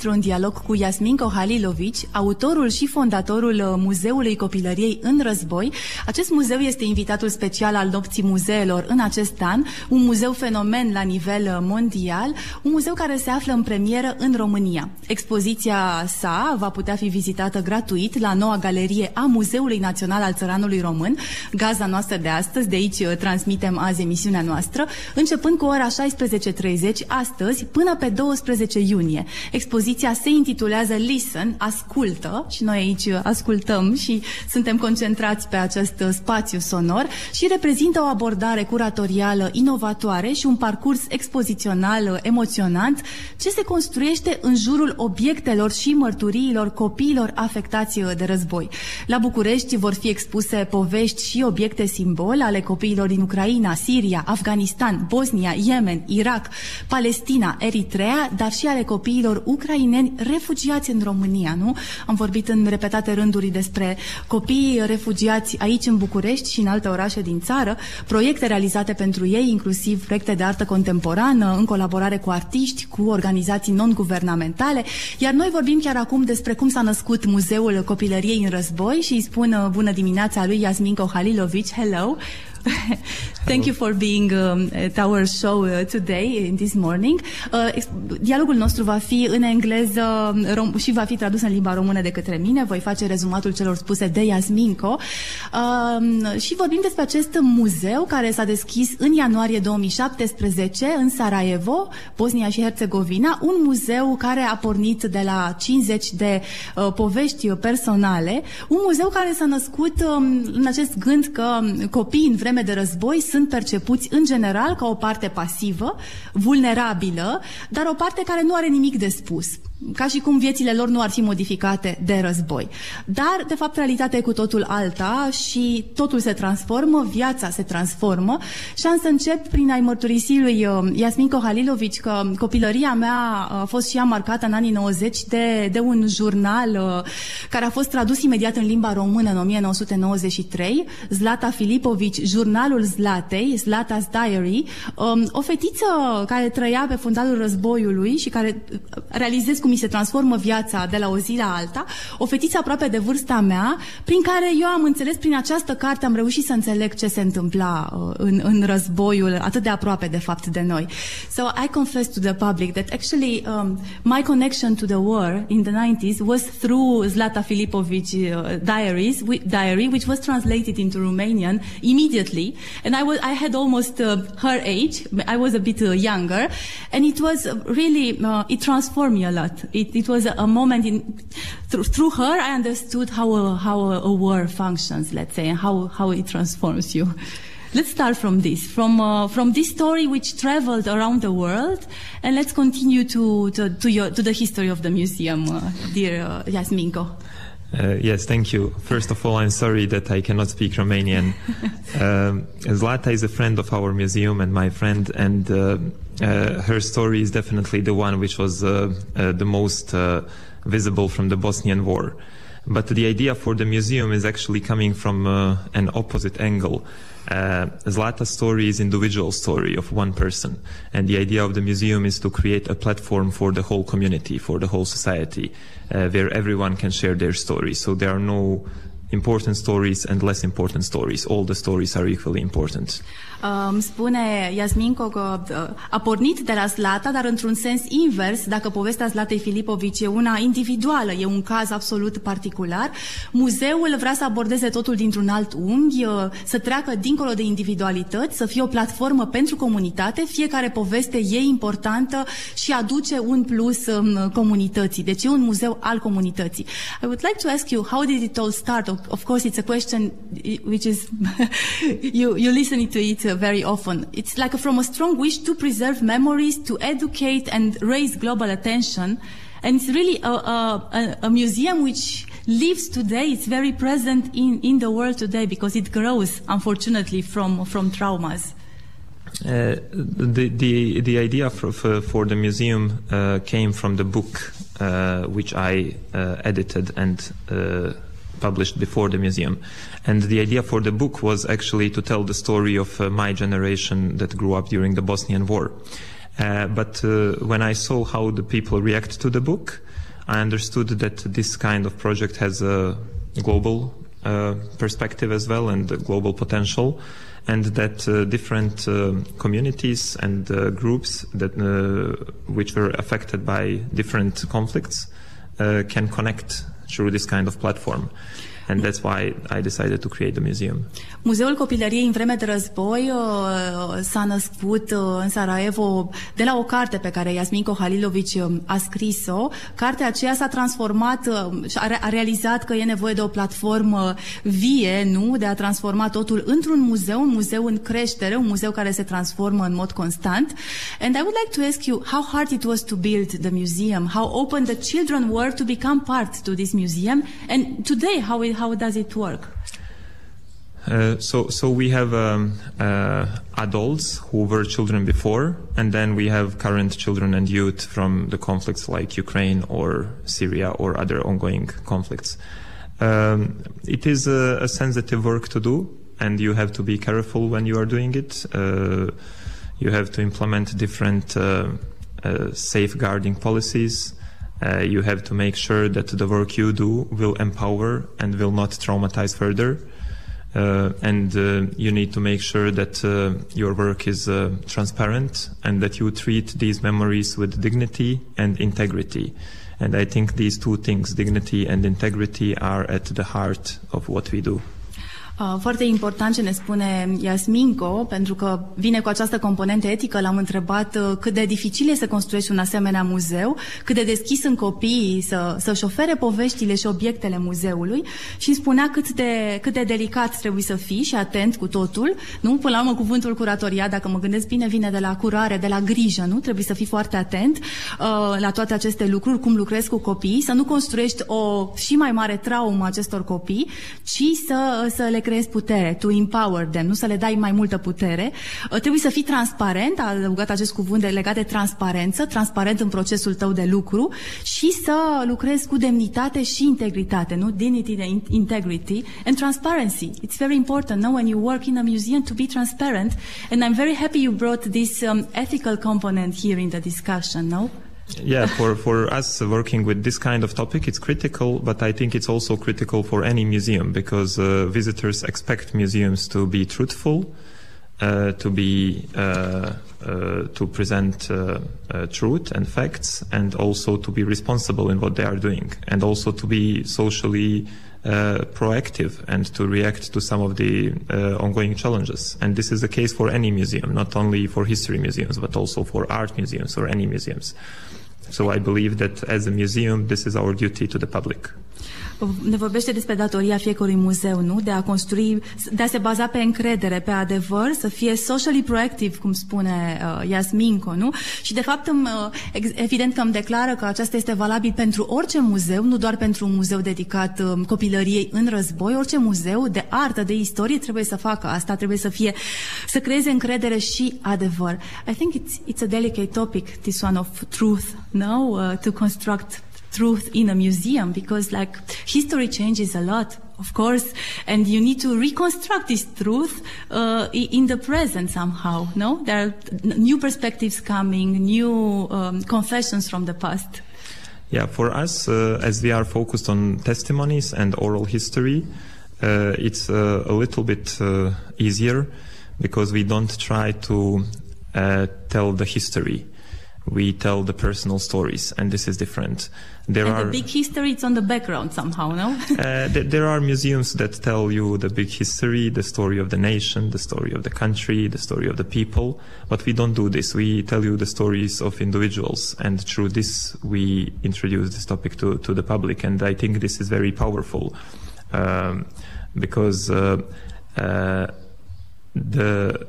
intru în dialog cu Yasmin Kohalilovici, autorul și fondatorul uh, Muzeului Copilăriei în Război. Acest muzeu este invitatul special al Nopții Muzeelor în acest an, un muzeu fenomen la nivel uh, mondial, un muzeu care se află în premieră în România. Expoziția sa va putea fi vizitată gratuit la noua galerie a Muzeului Național al Țăranului Român, gaza noastră de astăzi, de aici uh, transmitem azi emisiunea noastră, începând cu ora 16.30 astăzi până pe 12 iunie. Expoziția Expoziția se intitulează Listen, ascultă și noi aici ascultăm și suntem concentrați pe acest spațiu sonor și reprezintă o abordare curatorială inovatoare și un parcurs expozițional emoționant ce se construiește în jurul obiectelor și mărturiilor copiilor afectați de război. La București vor fi expuse povești și obiecte simbol ale copiilor din Ucraina, Siria, Afganistan, Bosnia, Yemen, Irak, Palestina, Eritrea, dar și ale copiilor ucraineni ucraineni refugiați în România, nu? Am vorbit în repetate rânduri despre copiii refugiați aici în București și în alte orașe din țară, proiecte realizate pentru ei, inclusiv proiecte de artă contemporană, în colaborare cu artiști, cu organizații non-guvernamentale, iar noi vorbim chiar acum despre cum s-a născut Muzeul Copilăriei în Război și îi spun uh, bună dimineața lui Yasmin Kohalilovici, hello! Thank you for being um, at our show uh, today, in this morning. Uh, dialogul nostru va fi în engleză rom- și va fi tradus în limba română de către mine. Voi face rezumatul celor spuse de Yasminco. Uh, și vorbim despre acest muzeu care s-a deschis în ianuarie 2017 în Sarajevo, Bosnia și Herțegovina, un muzeu care a pornit de la 50 de uh, povești personale, un muzeu care s-a născut um, în acest gând că copiii în vreme vreme de război sunt percepuți în general ca o parte pasivă, vulnerabilă, dar o parte care nu are nimic de spus ca și cum viețile lor nu ar fi modificate de război. Dar, de fapt, realitatea e cu totul alta și totul se transformă, viața se transformă și am să încep prin a-i mărturisi lui uh, Iasmin Kohalilovici că copilăria mea a fost și ea marcată în anii 90 de, de un jurnal uh, care a fost tradus imediat în limba română în 1993, Zlata Filipovici, jurnalul Zlatei, Zlata's Diary, um, o fetiță care trăia pe fundalul războiului și care uh, realizez cum mi se transformă viața de la o zi la alta, o fetiță aproape de vârsta mea, prin care eu am înțeles, prin această carte am reușit să înțeleg ce se întâmpla uh, în, în războiul atât de aproape, de fapt, de noi. So I confess to the public that actually um, my connection to the war in the 90s was through Zlata Filipovic uh, diaries, diary, which was translated into Romanian immediately. And I, was, I had almost uh, her age. I was a bit uh, younger. And it was really, uh, it transformed me a lot. It, it was a moment in, through, through her, I understood how a, how a, a, war functions, let's say, and how, how it transforms you. Let's start from this, from, uh, from this story which traveled around the world, and let's continue to, to, to, your, to the history of the museum, uh, dear uh, Yasminko. Uh, yes, thank you. First of all, I'm sorry that I cannot speak Romanian. um, Zlata is a friend of our museum and my friend, and uh, uh, her story is definitely the one which was uh, uh, the most uh, visible from the Bosnian War. But the idea for the museum is actually coming from an opposite angle. Uh, Zlata's story is individual story of one person, and the idea of the museum is to create a platform for the whole community, for the whole society, uh, where everyone can share their story. So there are no important stories and less important stories. All the stories are equally important. Um, spune Iasminco că uh, a pornit de la Zlata, dar într-un sens invers, dacă povestea Zlatei Filipovici e una individuală, e un caz absolut particular, muzeul vrea să abordeze totul dintr-un alt unghi, uh, să treacă dincolo de individualități, să fie o platformă pentru comunitate, fiecare poveste e importantă și aduce un plus um, comunității. Deci e un muzeu al comunității. I would like to ask you, how did it all start? Of, course, it's a question which is, you, you listen to it uh, very often. It's like from a strong wish to preserve memories, to educate and raise global attention. And it's really a, a, a museum which lives today. It's very present in, in the world today because it grows, unfortunately, from, from traumas. Uh, the, the the idea for for, for the museum uh, came from the book uh, which I uh, edited and uh, published before the museum, and the idea for the book was actually to tell the story of uh, my generation that grew up during the Bosnian War. but when I saw how the people react to the book, I understood that this kind of project has a global perspective as well and global potential and that uh, different uh, communities and uh, groups that which were affected by different conflicts can connect through this kind of platform. And that's why I decided to create the museum. Muzeul Copilăriei în vreme de război uh, s-a născut uh, în Sarajevo de la o carte pe care Iasmin Kohalilovici uh, a scris-o. Cartea aceea s-a transformat și a realizat că e nevoie de o platformă vie, nu? De a transforma totul într-un muzeu, un muzeu în creștere, un muzeu care se transformă în mod constant. And I would like to ask you how hard it was to build the museum, how open the children were to become part to this museum, and today how it, how does it work? Uh, so, so we have um, uh, adults who were children before, and then we have current children and youth from the conflicts like Ukraine or Syria or other ongoing conflicts. Um, it is a, a, sensitive work to do, and you have to be careful when you are doing it. Uh, you have to implement different uh, uh, safeguarding policies. You have to make sure that the work you do will empower and will not traumatize further. Uh, and uh, you need to make sure that uh, your work is uh, transparent and that you treat these memories with dignity and integrity. And I think these two things, dignity and integrity, are at the heart of what we do. Uh, foarte important ce ne spune Iasminco, pentru că vine cu această componentă etică. L-am întrebat uh, cât de dificil e să construiești un asemenea muzeu, cât de deschis sunt copiii să, să-și ofere poveștile și obiectele muzeului și îmi spunea cât de, cât de delicat trebuie să fii și atent cu totul. Nu? Până la urmă, cuvântul curatoria, dacă mă gândesc bine, vine de la curare, de la grijă, nu? Trebuie să fii foarte atent uh, la toate aceste lucruri, cum lucrezi cu copiii, să nu construiești o și mai mare traumă acestor copii, ci să, să le creezi putere, to empower them, nu să le dai mai multă putere. Uh, trebuie să fii transparent, a adăugat acest cuvânt de legat de transparență, transparent în procesul tău de lucru și să lucrezi cu demnitate și integritate, nu? Dignity, integrity and transparency. It's very important, no? When you work in a museum to be transparent. And I'm very happy you brought this um, ethical component here in the discussion, no? Yeah, for, for us working with this kind of topic, it's critical, but I think it's also critical for any museum because uh, visitors expect museums to be truthful, uh, to be uh, uh to present uh, uh, truth and facts, and also to be responsible in what they are doing, and also to be socially proactive and to react to some of the ongoing challenges. And this is the case for any museum, not only for history museums, but also for art museums or any museums. So I believe that as a museum, this is our duty to the public. Ne vorbește despre datoria fiecărui muzeu, nu? De a construi, de a se baza pe încredere, pe adevăr, să fie socially proactive, cum spune uh, Iasminco, nu? Și de fapt, îmi, uh, evident că îmi declară că aceasta este valabil pentru orice muzeu, nu doar pentru un muzeu dedicat uh, copilăriei în război, orice muzeu de artă, de istorie trebuie să facă asta, trebuie să fie, să creeze încredere și adevăr. I think it's, it's a delicate topic, this one of truth, no? Uh, to construct truth in a museum because like history changes a lot of course and you need to reconstruct this truth uh, in the present somehow no? There are new perspectives coming new um, confessions from the past. Yeah for us uh, as we are focused on testimonies and oral history uh, it's uh, a little bit uh, easier because we don't try to uh, tell the history we tell the personal stories, and this is different. There and are the big history; it's on the background somehow, no? uh, th- there are museums that tell you the big history, the story of the nation, the story of the country, the story of the people. But we don't do this. We tell you the stories of individuals, and through this, we introduce this topic to to the public. And I think this is very powerful um, because uh, uh, the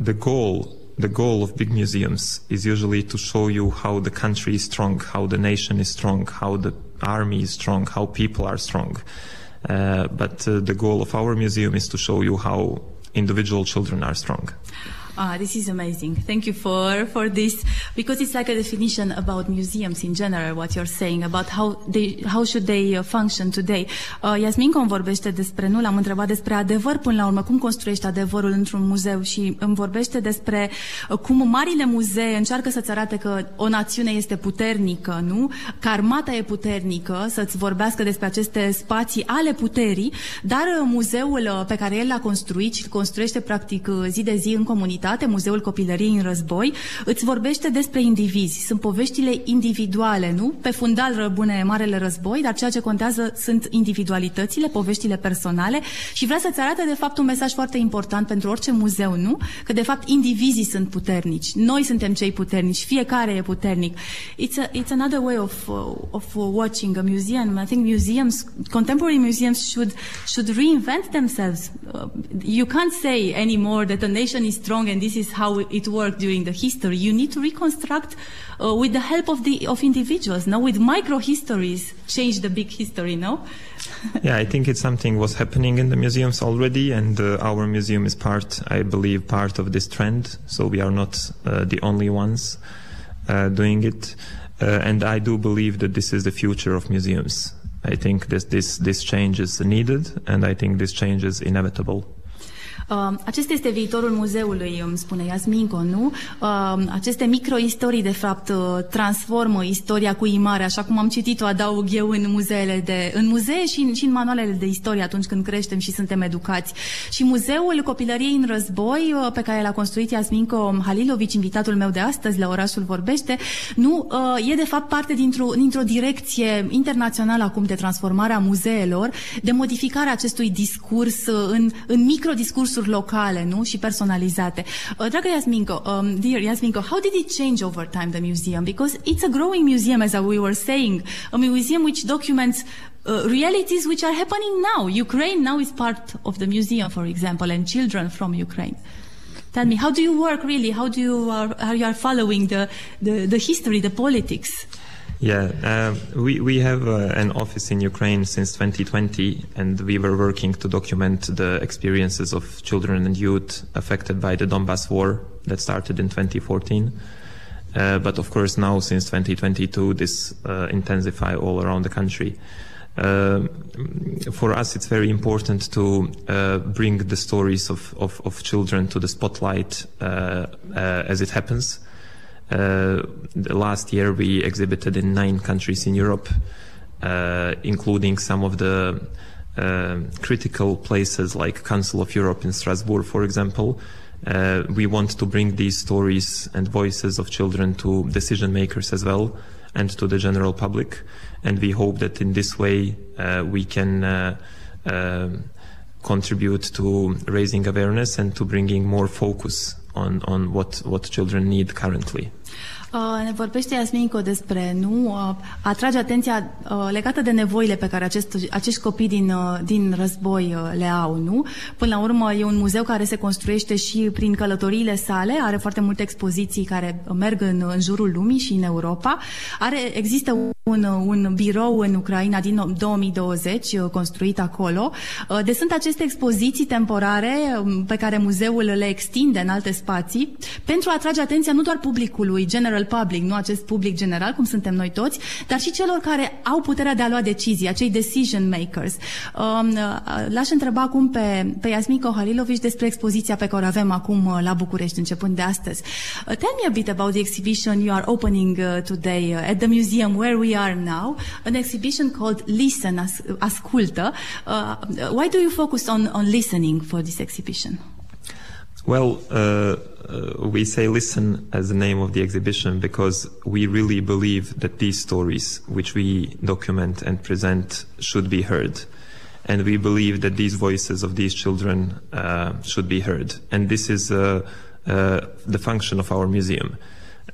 the goal the goal of big museums is usually to show you how the country is strong, how the nation is strong, how the army is strong, how people are strong. Uh, but uh, the goal of our museum is to show you how individual children are strong. Ah, this is amazing. Thank you for, for this because it's like a definition about museums in general. What you're saying about how they how should they uh, function today. Uh, Yasmin cum vorbește despre nu l-am întrebat despre adevăr până la urmă cum construiești adevărul într-un muzeu și îmi vorbește despre uh, cum marile muzee încearcă să-ți arate că o națiune este puternică, nu? Că armata e puternică, să-ți vorbească despre aceste spații ale puterii, dar uh, muzeul uh, pe care el l-a construit și construiește practic uh, zi de zi în comunitate, Muzeul Copilăriei în Război, îți vorbește despre indivizi. Sunt poveștile individuale, nu? Pe fundal răbune Marele Război, dar ceea ce contează sunt individualitățile, poveștile personale și vrea să-ți arate de fapt un mesaj foarte important pentru orice muzeu, nu? Că de fapt indivizii sunt puternici. Noi suntem cei puternici, fiecare e puternic. It's, a, it's another way of, uh, of watching a museum. I think museums, contemporary museums should, should reinvent themselves. Uh, you can't say anymore that a nation is strong and this is how it worked during the history. You need to reconstruct uh, with the help of the of individuals, Now, with micro histories, change the big history, no. yeah, I think it's something was happening in the museums already, and uh, our museum is part, I believe, part of this trend. So we are not uh, the only ones uh, doing it, uh, and I do believe that this is the future of museums. I think this this this change is needed, and I think this change is inevitable. Uh, acesta este viitorul muzeului, îmi spune Iasminco, nu? Uh, aceste microistorii, de fapt, uh, transformă istoria cu imare, așa cum am citit-o, adaug eu în muzeele de, în muzee și în, și în manualele de istorie atunci când creștem și suntem educați. Și muzeul copilăriei în război, uh, pe care l-a construit Iasminco Halilovici, invitatul meu de astăzi la Orașul Vorbește, nu, uh, e de fapt parte dintr-o, dintr-o direcție internațională acum de transformarea muzeelor, de modificarea acestui discurs uh, în, în microdiscurs discursuri locale, nu? Și personalizate. Uh, dragă Yasminko, um, dear Yasminko, how did it change over time, the museum? Because it's a growing museum, as we were saying, a museum which documents uh, realities which are happening now. Ukraine now is part of the museum, for example, and children from Ukraine. Tell me, how do you work really? How do you are, are you following the, the, the history, the politics? Yeah, uh, we, we have uh, an office in Ukraine since 2020, and we were working to document the experiences of children and youth affected by the Donbass war that started in 2014. Uh, but of course, now since 2022, this uh, intensify all around the country. Uh, for us, it's very important to uh, bring the stories of, of, of, children to the spotlight as it happens. Uh, last year we exhibited in nine countries in Europe, uh, including some of the uh, critical places like Council of Europe in Strasbourg, for example. Uh, we want to bring these stories and voices of children to decision makers as well and to the general public. And we hope that in this way uh, we can uh, contribute to raising awareness and to bringing more focus on, on what, what children need currently. Uh, ne vorbește Iasminco despre, nu, uh, atrage atenția uh, legată de nevoile pe care acest, acești copii din, uh, din război uh, le au, nu? Până la urmă e un muzeu care se construiește și prin călătoriile sale, are foarte multe expoziții care merg în, în jurul lumii și în Europa. Are, există un, un birou în Ucraina din 2020 uh, construit acolo. Uh, de sunt aceste expoziții temporare um, pe care muzeul le extinde în alte spații pentru a atrage atenția nu doar publicului, general public, nu acest public general, cum suntem noi toți, dar și celor care au puterea de a lua decizii, acei decision makers. Um, uh, l-aș întreba acum pe, pe Yasmin Kohalilovici despre expoziția pe care o avem acum la București, începând de astăzi. Tell me a bit about the exhibition you are opening today at the museum where we are now, an exhibition called Listen, As Ascultă. Uh, why do you focus on, on listening for this exhibition? Well, uh, uh, we say listen as the name of the exhibition because we really believe that these stories, which we document and present, should be heard. And we believe that these voices of these children uh, should be heard. And this is uh, uh, the function of our museum.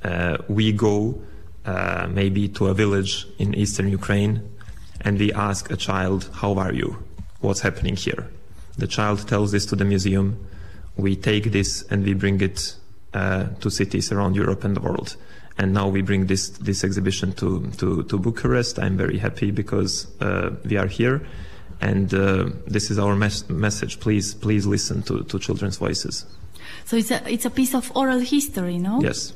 Uh, we go uh, maybe to a village in eastern Ukraine, and we ask a child, How are you? What's happening here? The child tells this to the museum. We take this and we bring it uh, to cities around Europe and the world. And now we bring this, this exhibition to, to, to Bucharest. I'm very happy because uh, we are here. And uh, this is our mes- message. Please, please listen to, to children's voices. So it's a, it's a piece of oral history, no? Yes.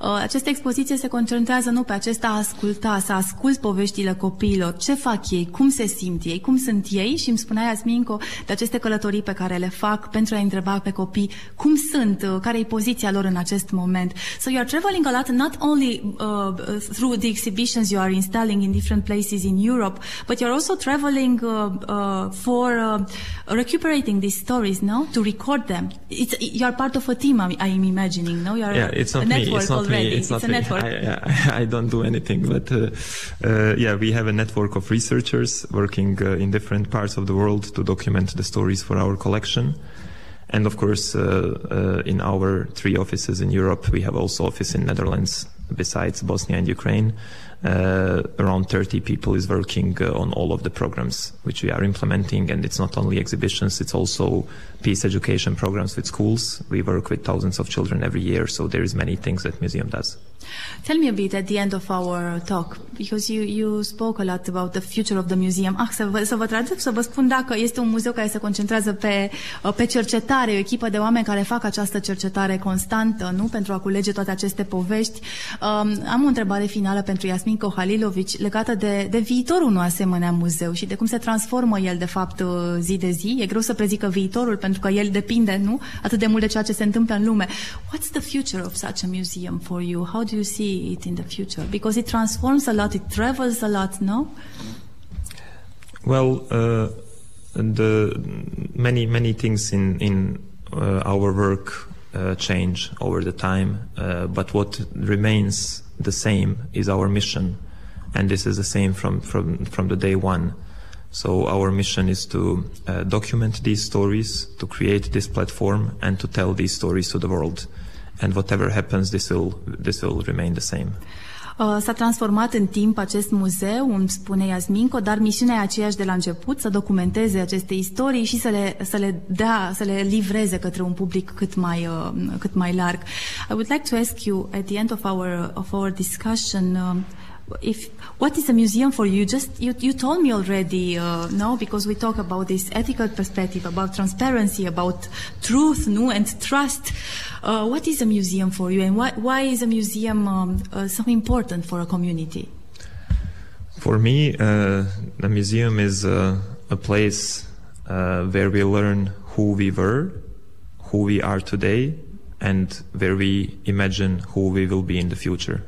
Uh, această expoziție se concentrează nu pe acesta a asculta, să ascult poveștile copiilor, ce fac ei, cum se simt ei, cum sunt ei și îmi spunea Iasminco de aceste călătorii pe care le fac pentru a întreba pe copii cum sunt, uh, care e poziția lor în acest moment. So you are traveling a lot, not only uh, through the exhibitions you are installing in different places in Europe, but you're also traveling uh, uh, for uh, recuperating these stories, no? To record them. It's, you're part of a team, I'm imagining, no? You're yeah, it's not me. It's not already. me. It's, it's not a me. network. I, I, I, don't do anything, but uh, uh, yeah, we have a network of researchers working uh, in different parts of the world to document the stories for our collection. And of course, uh, uh, in our three offices in Europe, we have also office in Netherlands besides Bosnia and Ukraine. Uh, around 30 people is working uh, on all of the programs which we are implementing and it's not only exhibitions it's also peace education programs with schools we work with thousands of children every year so there is many things that museum does Tell me a bit at the end of our talk, because you, you spoke a lot about the future of the museum. Ah, să vă, să vă traduc, să vă spun dacă este un muzeu care se concentrează pe, uh, pe cercetare, o echipă de oameni care fac această cercetare constantă, nu? Pentru a culege toate aceste povești. Um, am o întrebare finală pentru Iasmin Kohalilovici legată de, de viitorul unui asemenea muzeu și de cum se transformă el, de fapt, uh, zi de zi. E greu să prezică viitorul, pentru că el depinde, nu? Atât de mult de ceea ce se întâmplă în lume. What's the future of such a museum for you? How do you see it in the future? Because it transforms a lot, it travels a lot, no? Well, uh, the many many things in in uh, our work uh, change over the time, uh, but what remains the same is our mission, and this is the same from from from the day one. So our mission is to uh, document these stories, to create this platform, and to tell these stories to the world and whatever happens, this will this will remain the same. Uh, s-a transformat în timp acest muzeu, îmi spune Iasminco, dar misiunea e aceeași de la început, să documenteze aceste istorii și să le, să le dea, să le livreze către un public cât mai, uh, cât mai larg. I would like to ask you at the end of our, of our discussion, uh, if what is a museum for you? Just you, you told me already uh, no because we talk about this ethical perspective about transparency about truth no and trust. Uh, what is a museum for you and why, why is a museum um, uh, so important for a community? For me uh, a museum is uh, a place uh, where we learn who we were who we are today and where we imagine who we will be in the future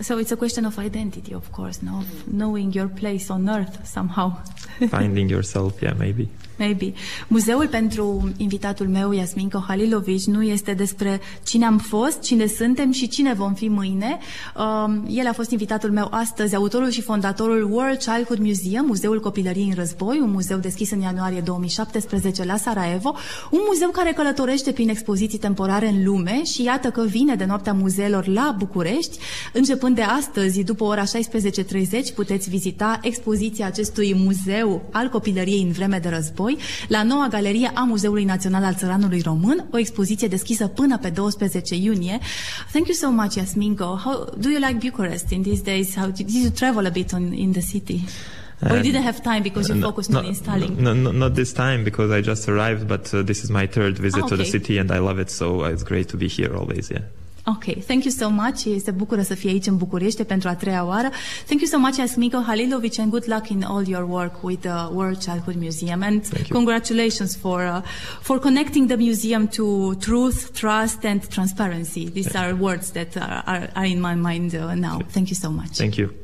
so it's a question of identity, of course, no? Of knowing your place on earth somehow. Finding yourself, yeah, maybe. Maybe. Muzeul pentru invitatul meu, Iasmin Kohalilovici, nu este despre cine am fost, cine suntem și cine vom fi mâine. Um, el a fost invitatul meu astăzi, autorul și fondatorul World Childhood Museum, Muzeul Copilăriei în Război, un muzeu deschis în ianuarie 2017 la Sarajevo, un muzeu care călătorește prin expoziții temporare în lume și iată că vine de noaptea muzeelor la București. Începând de astăzi, după ora 16.30, puteți vizita expoziția acestui muzeu al copilăriei în vreme de război Război, la noua galerie a Muzeului Național al Țăranului Român, o expoziție deschisă până pe 12 iunie. Thank you so much, Yasminko. How do you like Bucharest in these days? How did you travel a bit on, in the city? Or you didn't have time because you focused no, on installing? No, no, not this time because I just arrived, but uh, this is my third visit ah, to okay. the city and I love it, so it's great to be here always, yeah. Ok, thank you so much. Se bucură să fie aici în București pentru a treia oară. Thank you so much, Asmiko Halilovic, and good luck in all your work with the World Childhood Museum. And congratulations for uh, for connecting the museum to truth, trust, and transparency. These are words that are, are, are in my mind uh, now. Thank you so much. Thank you.